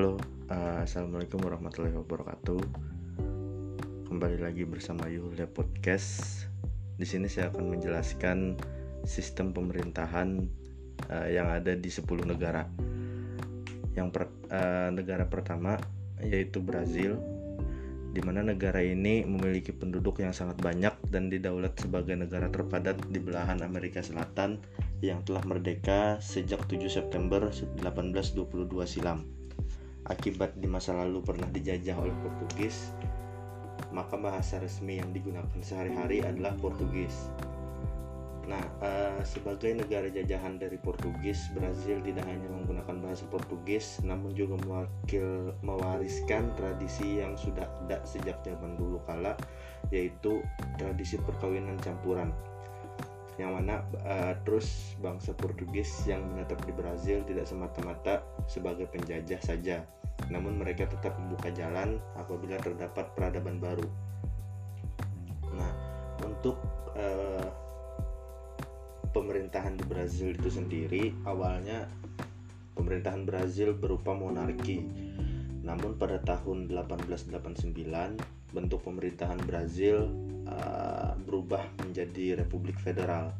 Halo, uh, assalamualaikum warahmatullahi wabarakatuh. Kembali lagi bersama Yulia Podcast. Di sini saya akan menjelaskan sistem pemerintahan uh, yang ada di 10 negara. Yang per, uh, negara pertama yaitu Brazil, di mana negara ini memiliki penduduk yang sangat banyak dan didaulat sebagai negara terpadat di belahan Amerika Selatan yang telah merdeka sejak 7 September 1822 silam akibat di masa lalu pernah dijajah oleh Portugis, maka bahasa resmi yang digunakan sehari-hari adalah Portugis. Nah, uh, sebagai negara jajahan dari Portugis, Brazil tidak hanya menggunakan bahasa Portugis, namun juga mewakil mewariskan tradisi yang sudah ada sejak zaman dulu kala, yaitu tradisi perkawinan campuran yang mana uh, terus bangsa Portugis yang menetap di Brazil tidak semata-mata sebagai penjajah saja, namun mereka tetap membuka jalan apabila terdapat peradaban baru. Nah, untuk uh, pemerintahan di Brazil itu sendiri awalnya pemerintahan Brazil berupa monarki. Namun pada tahun 1889 bentuk pemerintahan Brazil uh, berubah menjadi republik federal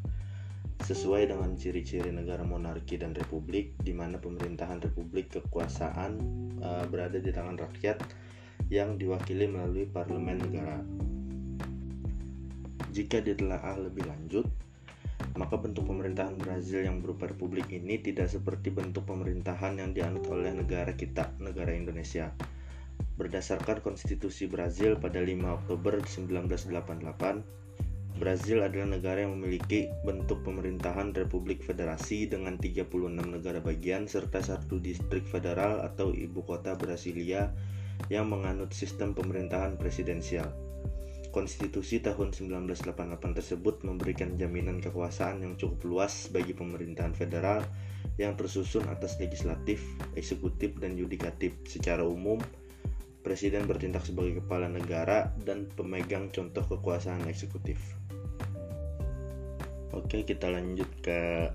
sesuai dengan ciri-ciri negara monarki dan republik di mana pemerintahan republik kekuasaan uh, berada di tangan rakyat yang diwakili melalui parlemen negara. Jika ditelaah lebih lanjut, maka bentuk pemerintahan Brazil yang berupa republik ini tidak seperti bentuk pemerintahan yang dianut oleh negara kita, negara Indonesia Berdasarkan konstitusi Brazil pada 5 Oktober 1988, Brazil adalah negara yang memiliki bentuk pemerintahan republik federasi dengan 36 negara bagian serta satu distrik federal atau ibu kota Brasilia yang menganut sistem pemerintahan presidensial. Konstitusi tahun 1988 tersebut memberikan jaminan kekuasaan yang cukup luas bagi pemerintahan federal yang tersusun atas legislatif, eksekutif, dan yudikatif secara umum Presiden bertindak sebagai kepala negara dan pemegang contoh kekuasaan eksekutif. Oke, kita lanjut ke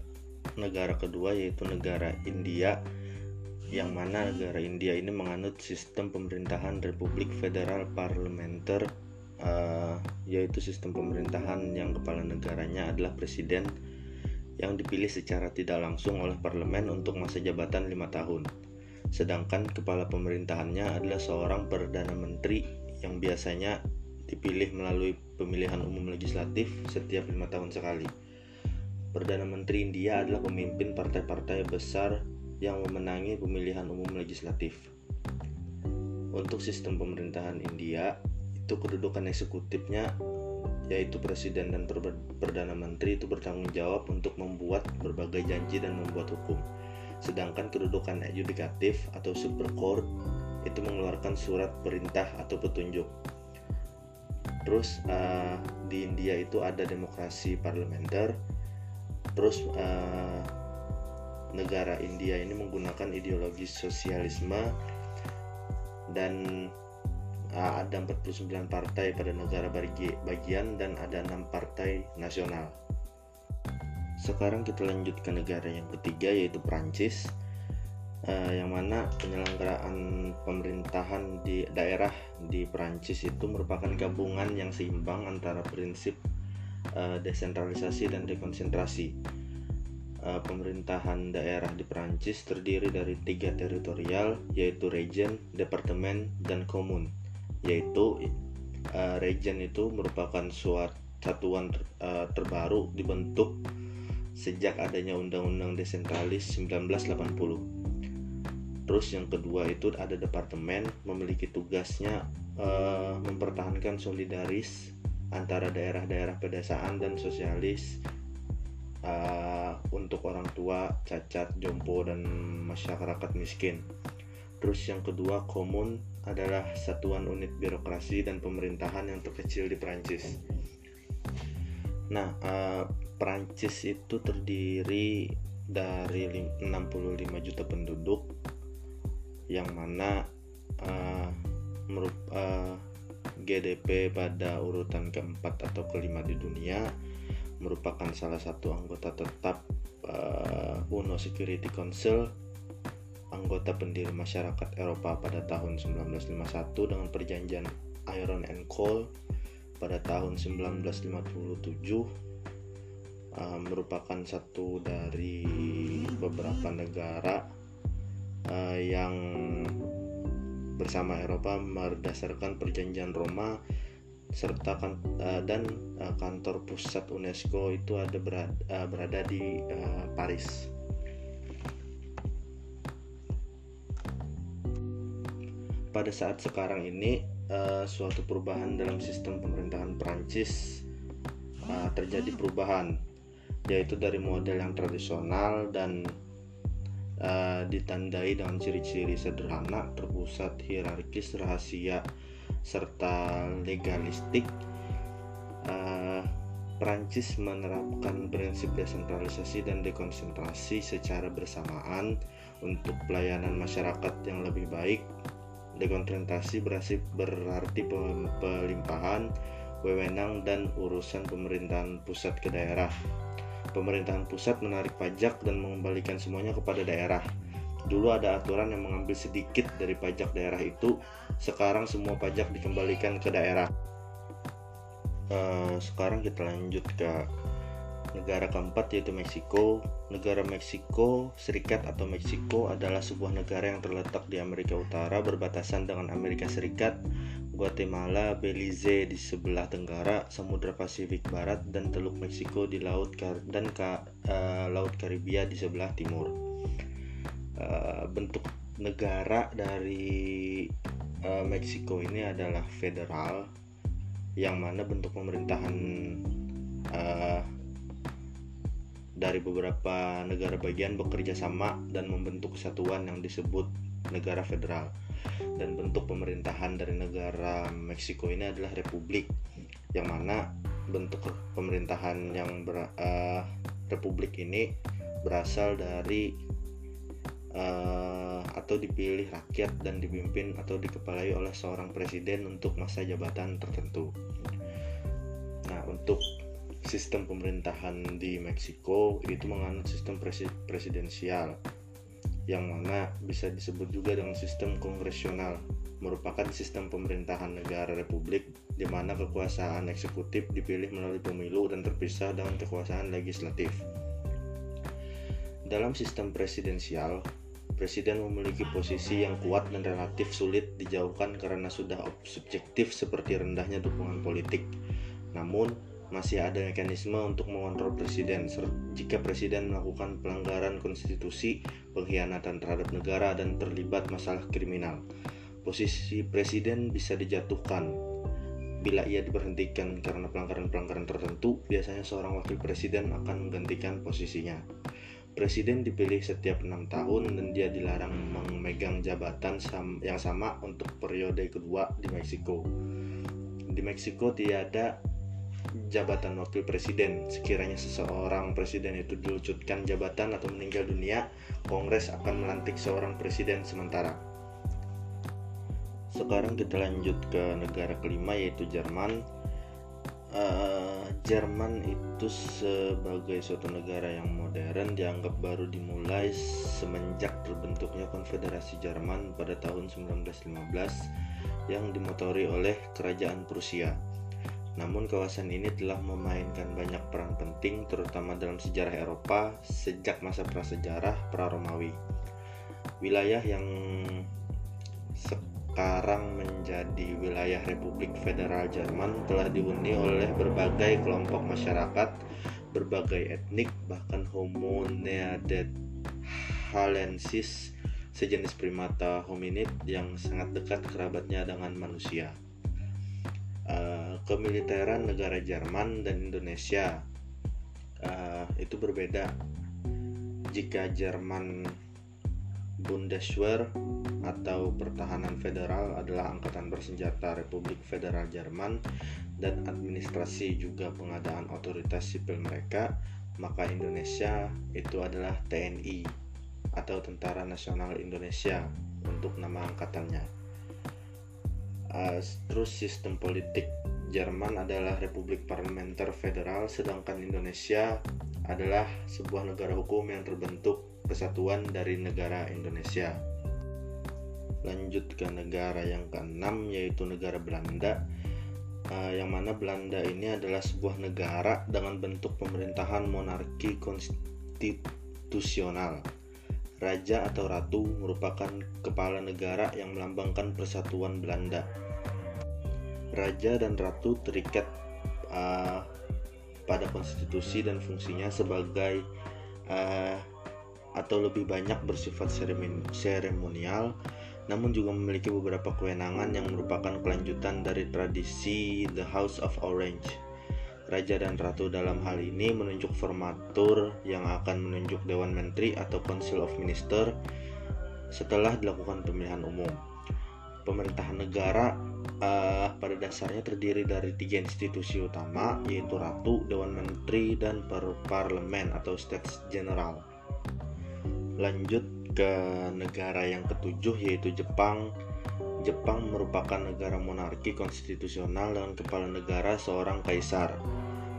negara kedua yaitu negara India yang mana negara India ini menganut sistem pemerintahan Republik Federal Parlementer uh, yaitu sistem pemerintahan yang kepala negaranya adalah presiden yang dipilih secara tidak langsung oleh parlemen untuk masa jabatan lima tahun sedangkan kepala pemerintahannya adalah seorang perdana menteri yang biasanya dipilih melalui pemilihan umum legislatif setiap lima tahun sekali. Perdana Menteri India adalah pemimpin partai-partai besar yang memenangi pemilihan umum legislatif. Untuk sistem pemerintahan India, itu kedudukan eksekutifnya yaitu presiden dan perdana menteri itu bertanggung jawab untuk membuat berbagai janji dan membuat hukum sedangkan kedudukan yudikatif atau super court itu mengeluarkan surat perintah atau petunjuk. Terus uh, di India itu ada demokrasi parlementer. Terus uh, negara India ini menggunakan ideologi sosialisme dan uh, ada 49 partai pada negara bagian dan ada enam partai nasional. Sekarang kita lanjut ke negara yang ketiga yaitu Prancis uh, yang mana penyelenggaraan pemerintahan di daerah di Prancis itu merupakan gabungan yang seimbang antara prinsip uh, desentralisasi dan dekonsentrasi. Uh, pemerintahan daerah di Prancis terdiri dari tiga teritorial yaitu region, departemen, dan komun. Yaitu uh, region itu merupakan suatu satuan uh, terbaru dibentuk sejak adanya Undang-Undang Desentralis 1980. Terus yang kedua itu ada departemen memiliki tugasnya uh, mempertahankan solidaris antara daerah-daerah pedesaan dan sosialis uh, untuk orang tua, cacat, jompo dan masyarakat miskin. Terus yang kedua komun adalah satuan unit birokrasi dan pemerintahan yang terkecil di Prancis. Nah, uh, Prancis itu terdiri dari 65 juta penduduk yang mana uh, merup, uh, GDP pada urutan keempat atau kelima di dunia merupakan salah satu anggota tetap uh, UNO Security Council anggota pendiri masyarakat Eropa pada tahun 1951 dengan perjanjian Iron and Coal pada tahun 1957 uh, merupakan satu dari beberapa negara uh, yang bersama Eropa berdasarkan perjanjian Roma serta kan, uh, dan uh, kantor pusat UNESCO itu ada berada, uh, berada di uh, Paris. Pada saat sekarang ini uh, suatu perubahan dalam sistem pemerintahan Prancis uh, terjadi perubahan yaitu dari model yang tradisional dan uh, ditandai dengan ciri-ciri sederhana, terpusat, hierarkis, rahasia, serta legalistik. Uh, Prancis menerapkan prinsip desentralisasi dan dekonsentrasi secara bersamaan untuk pelayanan masyarakat yang lebih baik. Dekonsentrasi berarti, berarti pelimpahan wewenang dan urusan pemerintahan pusat ke daerah pemerintahan pusat menarik pajak dan mengembalikan semuanya kepada daerah. Dulu ada aturan yang mengambil sedikit dari pajak daerah itu, sekarang semua pajak dikembalikan ke daerah. Uh, sekarang kita lanjut ke negara keempat yaitu Meksiko. Negara Meksiko Serikat atau Meksiko adalah sebuah negara yang terletak di Amerika Utara berbatasan dengan Amerika Serikat Guatemala, Belize di sebelah tenggara, Samudra Pasifik Barat, dan Teluk Meksiko di laut Kar dan ka uh, Laut Karibia di sebelah timur. Uh, bentuk negara dari uh, Meksiko ini adalah federal, yang mana bentuk pemerintahan uh, dari beberapa negara bagian bekerja sama dan membentuk kesatuan yang disebut negara federal dan bentuk pemerintahan dari negara Meksiko ini adalah republik yang mana bentuk pemerintahan yang ber, uh, republik ini berasal dari uh, atau dipilih rakyat dan dipimpin atau dikepalai oleh seorang presiden untuk masa jabatan tertentu. Nah, untuk sistem pemerintahan di Meksiko itu menganut sistem presidensial yang mana bisa disebut juga dengan sistem kongresional merupakan sistem pemerintahan negara republik di mana kekuasaan eksekutif dipilih melalui pemilu dan terpisah dengan kekuasaan legislatif. Dalam sistem presidensial, presiden memiliki posisi yang kuat dan relatif sulit dijauhkan karena sudah subjektif seperti rendahnya dukungan politik. Namun, masih ada mekanisme untuk mengontrol presiden jika presiden melakukan pelanggaran konstitusi, pengkhianatan terhadap negara dan terlibat masalah kriminal. Posisi presiden bisa dijatuhkan bila ia diberhentikan karena pelanggaran-pelanggaran tertentu, biasanya seorang wakil presiden akan menggantikan posisinya. Presiden dipilih setiap enam tahun dan dia dilarang memegang jabatan yang sama untuk periode kedua di Meksiko. Di Meksiko tiada jabatan wakil presiden. Sekiranya seseorang presiden itu dilucutkan jabatan atau meninggal dunia, Kongres akan melantik seorang presiden sementara. Sekarang kita lanjut ke negara kelima yaitu Jerman. Uh, Jerman itu sebagai suatu negara yang modern dianggap baru dimulai semenjak terbentuknya Konfederasi Jerman pada tahun 1915 yang dimotori oleh Kerajaan Prusia. Namun kawasan ini telah memainkan banyak peran penting terutama dalam sejarah Eropa sejak masa prasejarah pra-Romawi. Wilayah yang sekarang menjadi wilayah Republik Federal Jerman telah dihuni oleh berbagai kelompok masyarakat, berbagai etnik, bahkan Homo neanderthalensis sejenis primata hominid yang sangat dekat kerabatnya dengan manusia. Kemiliteran negara Jerman dan Indonesia. Uh, itu berbeda. Jika Jerman Bundeswehr atau Pertahanan Federal adalah angkatan bersenjata Republik Federal Jerman dan administrasi juga pengadaan otoritas sipil mereka, maka Indonesia itu adalah TNI atau Tentara Nasional Indonesia untuk nama angkatannya. Uh, terus sistem politik Jerman adalah republik parlementer federal sedangkan Indonesia adalah sebuah negara hukum yang terbentuk persatuan dari negara Indonesia. Lanjut ke negara yang keenam yaitu negara Belanda. Uh, yang mana Belanda ini adalah sebuah negara dengan bentuk pemerintahan monarki konstitusional. Raja atau ratu merupakan kepala negara yang melambangkan persatuan Belanda. Raja dan ratu terikat uh, pada konstitusi dan fungsinya sebagai uh, atau lebih banyak bersifat seremonial namun juga memiliki beberapa kewenangan yang merupakan kelanjutan dari tradisi The House of Orange. Raja dan Ratu dalam hal ini menunjuk formatur yang akan menunjuk Dewan Menteri atau Council of Minister setelah dilakukan pemilihan umum. Pemerintahan negara uh, pada dasarnya terdiri dari tiga institusi utama yaitu Ratu, Dewan Menteri, dan Parlemen atau States General. Lanjut ke negara yang ketujuh yaitu Jepang. Jepang merupakan negara monarki konstitusional dengan kepala negara seorang kaisar.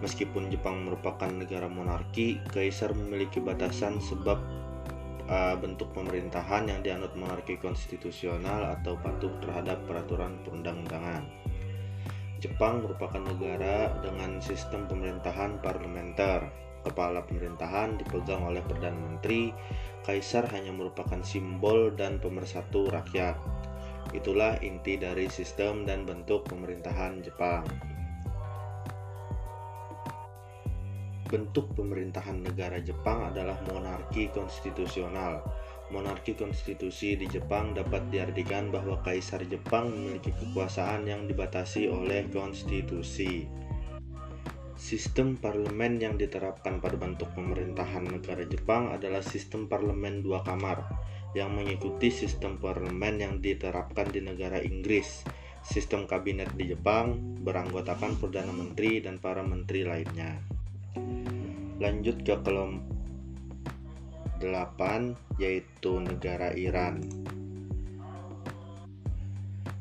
Meskipun Jepang merupakan negara monarki, kaisar memiliki batasan sebab uh, bentuk pemerintahan yang dianut monarki konstitusional atau patuh terhadap peraturan perundang-undangan. Jepang merupakan negara dengan sistem pemerintahan parlementer. Kepala pemerintahan dipegang oleh Perdana Menteri kaisar hanya merupakan simbol dan pemersatu rakyat. Itulah inti dari sistem dan bentuk pemerintahan Jepang. Bentuk pemerintahan negara Jepang adalah monarki konstitusional. Monarki konstitusi di Jepang dapat diartikan bahwa kaisar Jepang memiliki kekuasaan yang dibatasi oleh konstitusi. Sistem parlemen yang diterapkan pada bentuk pemerintahan negara Jepang adalah sistem parlemen dua kamar yang mengikuti sistem parlemen yang diterapkan di negara Inggris. Sistem kabinet di Jepang beranggotakan Perdana Menteri dan para menteri lainnya. Lanjut ke kelompok 8 yaitu negara Iran.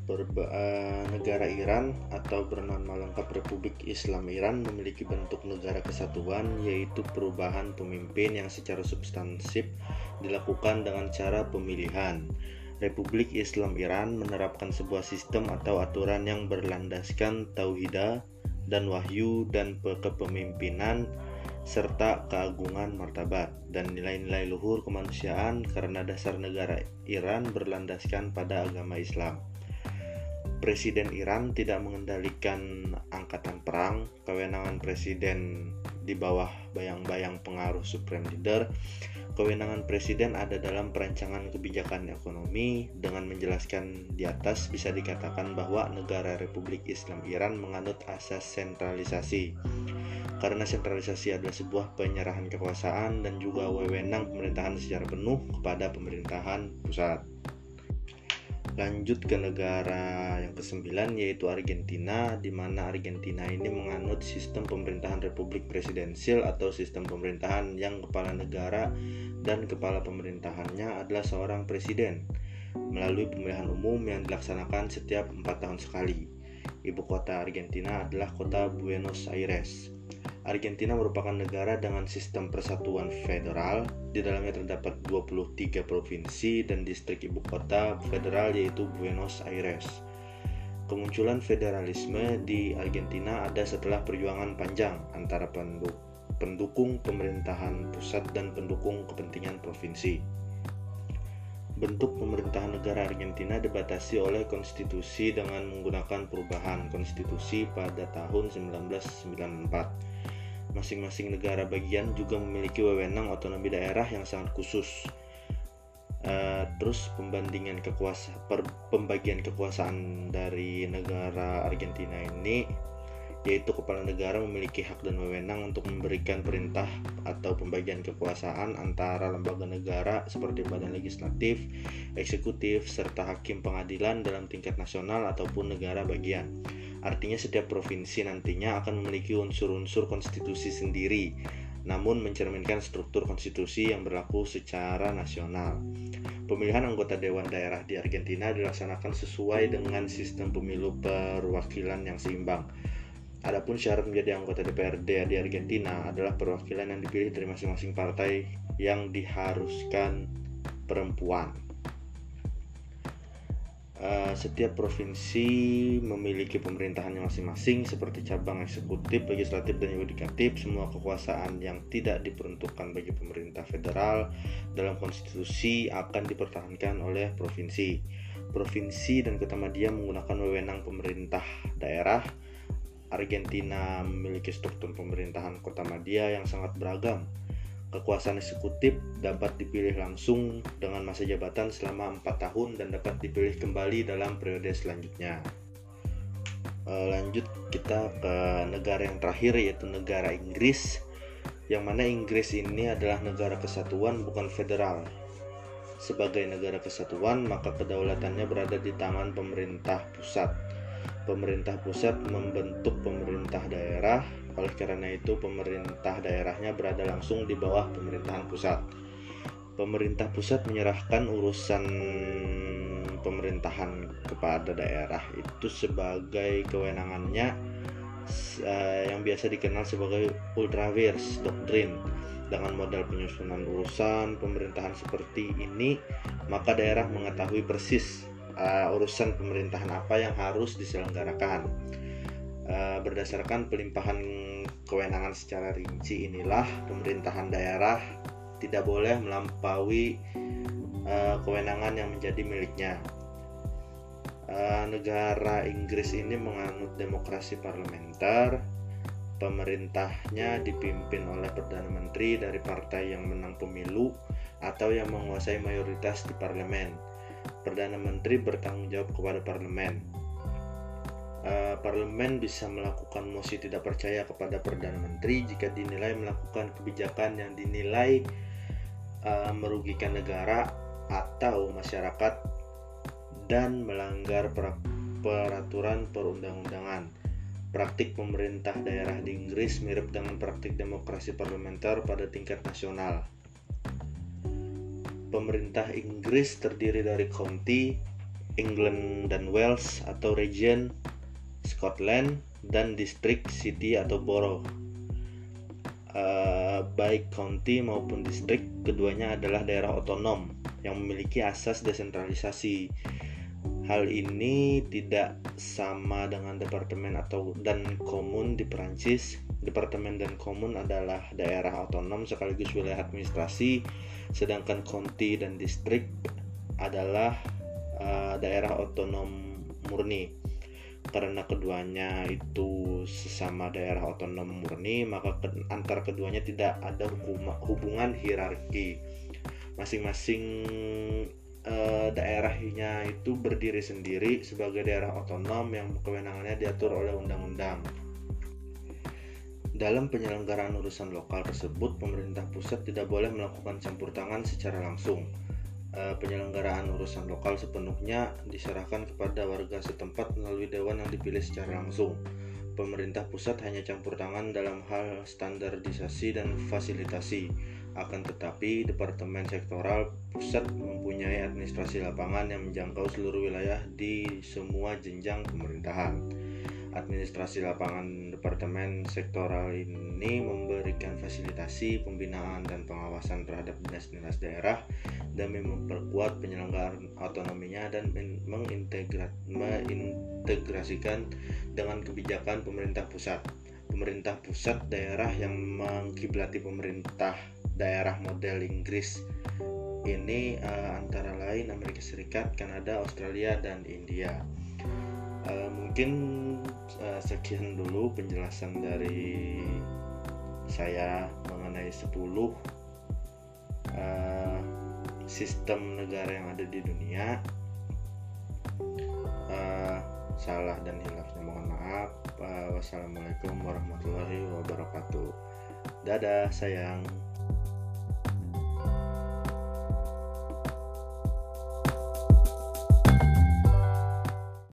Berba uh, negara Iran atau bernama lengkap Republik Islam Iran memiliki bentuk negara kesatuan yaitu perubahan pemimpin yang secara substansif dilakukan dengan cara pemilihan. Republik Islam Iran menerapkan sebuah sistem atau aturan yang berlandaskan tauhidah dan wahyu dan kepemimpinan serta keagungan martabat dan nilai-nilai luhur kemanusiaan karena dasar negara Iran berlandaskan pada agama Islam. Presiden Iran tidak mengendalikan angkatan perang, kewenangan presiden di bawah bayang-bayang pengaruh supreme leader. Kewenangan presiden ada dalam perancangan kebijakan ekonomi. Dengan menjelaskan di atas bisa dikatakan bahwa negara Republik Islam Iran menganut asas sentralisasi. Karena sentralisasi adalah sebuah penyerahan kekuasaan dan juga wewenang pemerintahan secara penuh kepada pemerintahan pusat lanjut ke negara yang kesembilan yaitu Argentina di mana Argentina ini menganut sistem pemerintahan republik presidensial atau sistem pemerintahan yang kepala negara dan kepala pemerintahannya adalah seorang presiden melalui pemilihan umum yang dilaksanakan setiap empat tahun sekali. Ibu kota Argentina adalah kota Buenos Aires. Argentina merupakan negara dengan sistem persatuan federal. Di dalamnya terdapat 23 provinsi dan distrik ibu kota federal yaitu Buenos Aires. Kemunculan federalisme di Argentina ada setelah perjuangan panjang antara pendukung pemerintahan pusat dan pendukung kepentingan provinsi. Bentuk pemerintahan negara Argentina dibatasi oleh konstitusi dengan menggunakan perubahan konstitusi pada tahun 1994 masing-masing negara bagian juga memiliki wewenang otonomi daerah yang sangat khusus. Uh, terus pembandingan kekuasa per, pembagian kekuasaan dari negara Argentina ini yaitu kepala negara memiliki hak dan wewenang untuk memberikan perintah atau pembagian kekuasaan antara lembaga negara seperti badan legislatif, eksekutif, serta hakim pengadilan dalam tingkat nasional ataupun negara bagian. Artinya setiap provinsi nantinya akan memiliki unsur-unsur konstitusi sendiri, namun mencerminkan struktur konstitusi yang berlaku secara nasional. Pemilihan anggota dewan daerah di Argentina dilaksanakan sesuai dengan sistem pemilu perwakilan yang seimbang. Adapun syarat menjadi anggota DPRD di Argentina adalah perwakilan yang dipilih dari masing-masing partai yang diharuskan perempuan. Uh, setiap provinsi memiliki pemerintahannya masing-masing seperti cabang eksekutif, legislatif, dan yudikatif. Semua kekuasaan yang tidak diperuntukkan bagi pemerintah federal dalam konstitusi akan dipertahankan oleh provinsi. Provinsi dan kota media menggunakan wewenang pemerintah daerah. Argentina memiliki struktur pemerintahan kota media yang sangat beragam Kekuasaan eksekutif dapat dipilih langsung dengan masa jabatan selama 4 tahun dan dapat dipilih kembali dalam periode selanjutnya. E, lanjut kita ke negara yang terakhir yaitu negara Inggris. Yang mana Inggris ini adalah negara kesatuan bukan federal. Sebagai negara kesatuan, maka kedaulatannya berada di tangan pemerintah pusat. Pemerintah pusat membentuk pemerintah daerah oleh karena itu, pemerintah daerahnya berada langsung di bawah pemerintahan pusat. Pemerintah pusat menyerahkan urusan pemerintahan kepada daerah itu sebagai kewenangannya uh, yang biasa dikenal sebagai ultravirus doctrine. Dengan modal penyusunan urusan pemerintahan seperti ini, maka daerah mengetahui persis uh, urusan pemerintahan apa yang harus diselenggarakan Eh, berdasarkan pelimpahan kewenangan secara rinci inilah pemerintahan daerah tidak boleh melampaui uh, kewenangan yang menjadi miliknya. Uh, negara Inggris ini menganut demokrasi parlementer. Pemerintahnya dipimpin oleh perdana menteri dari partai yang menang pemilu atau yang menguasai mayoritas di parlemen. Perdana menteri bertanggung jawab kepada parlemen uh, parlemen bisa melakukan mosi tidak percaya kepada perdana menteri jika dinilai melakukan kebijakan yang dinilai uh, merugikan negara atau masyarakat dan melanggar peraturan perundang-undangan. Praktik pemerintah daerah di Inggris mirip dengan praktik demokrasi parlementer pada tingkat nasional. Pemerintah Inggris terdiri dari county, England dan Wales atau region Scotland dan distrik city atau borough. Uh, baik county maupun distrik, keduanya adalah daerah otonom yang memiliki asas desentralisasi. Hal ini tidak sama dengan departemen atau dan komun di Perancis. Departemen dan komun adalah daerah otonom sekaligus wilayah administrasi, sedangkan county dan distrik adalah uh, daerah otonom murni karena keduanya itu sesama daerah otonom murni maka ke, antar keduanya tidak ada hubungan hierarki. Masing-masing uh, daerahnya itu berdiri sendiri sebagai daerah otonom yang kewenangannya diatur oleh undang-undang. Dalam penyelenggaraan urusan lokal tersebut, pemerintah pusat tidak boleh melakukan campur tangan secara langsung. Eh, penyelenggaraan urusan lokal sepenuhnya diserahkan kepada warga setempat melalui dewan yang dipilih secara langsung. Pemerintah pusat hanya campur tangan dalam hal standarisasi dan fasilitasi. Akan tetapi, departemen sektoral pusat mempunyai administrasi lapangan yang menjangkau seluruh wilayah di semua jenjang pemerintahan. Administrasi lapangan departemen sektoral ini memberikan fasilitasi, pembinaan, dan pengawasan terhadap dinas-dinas daerah demi memperkuat penyelenggaraan otonominya dan mengintegrasikan dengan kebijakan pemerintah pusat. Pemerintah pusat daerah yang mengkiblati pemerintah daerah model Inggris ini uh, antara lain Amerika Serikat, Kanada, Australia, dan India. Uh, mungkin uh, sekian dulu penjelasan dari saya mengenai 10 uh, eh, sistem negara yang ada di dunia. Uh, salah dan hilafnya mohon maaf. Wassalamualaikum warahmatullahi wabarakatuh. Dadah sayang